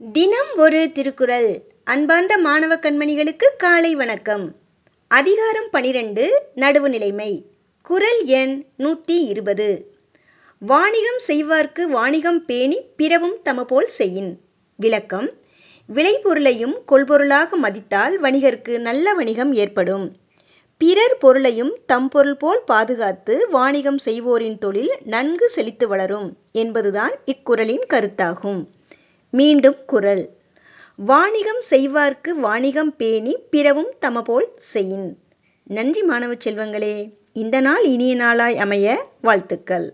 தினம் ஒரு திருக்குறள். அன்பார்ந்த மாணவ கண்மணிகளுக்கு காலை வணக்கம். அதிகாரம் பனிரெண்டு நடுவுநிலைமை குறள் எண் நூற்றி இருபது. வாணிகம் செய்வார்க்கு வாணிகம் பேணி பிறவும் தமபோல் செய்யின். விளக்கம் விளைபொருளையும் கொள்பொருளாக மதித்தால் வணிகர்க்கு நல்ல வணிகம் ஏற்படும். பிறர் பொருளையும் தம் பொருள் போல் பாதுகாத்து வாணிகம் செய்வோரின் தொழில் நன்கு செழித்து வளரும் என்பதுதான் இக்குறளின் கருத்தாகும். மீண்டும் குறள் வாணிகம் செய்வார்க்கு வாணிகம் பேணி பிறவும் தமபோல் செய்யின். நன்றி மாணவ செல்வங்களே இந்த நாள் இனிய நாளாய் அமைய வாழ்த்துக்கள்.